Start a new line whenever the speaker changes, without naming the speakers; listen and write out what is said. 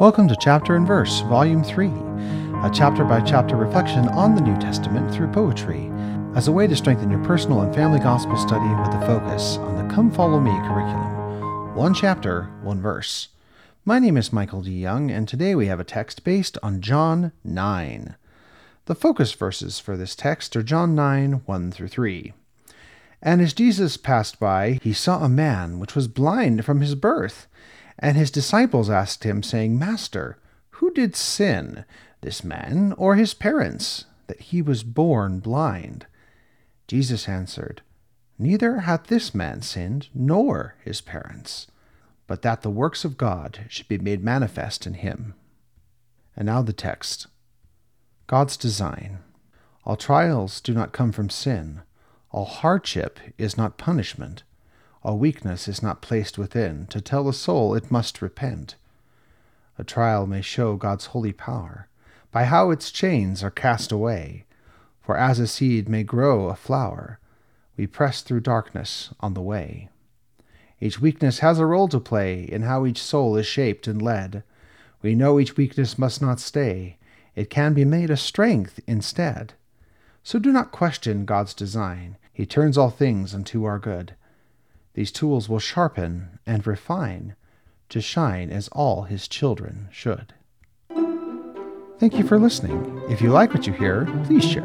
Welcome to Chapter and Verse, Volume 3, a chapter by chapter reflection on the New Testament through poetry, as a way to strengthen your personal and family gospel study with a focus on the Come Follow Me curriculum. One chapter, one verse. My name is Michael D. Young, and today we have a text based on John 9. The focus verses for this text are John 9, 1 through 3. And as Jesus passed by, he saw a man which was blind from his birth. And his disciples asked him, saying, Master, who did sin, this man or his parents, that he was born blind? Jesus answered, Neither hath this man sinned, nor his parents, but that the works of God should be made manifest in him. And now the text God's design. All trials do not come from sin, all hardship is not punishment all weakness is not placed within, to tell the soul it must repent. A trial may show God's holy power, by how its chains are cast away. For as a seed may grow a flower, we press through darkness on the way. Each weakness has a role to play in how each soul is shaped and led. We know each weakness must not stay, it can be made a strength instead. So do not question God's design. He turns all things unto our good. These tools will sharpen and refine to shine as all his children should. Thank you for listening. If you like what you hear, please share.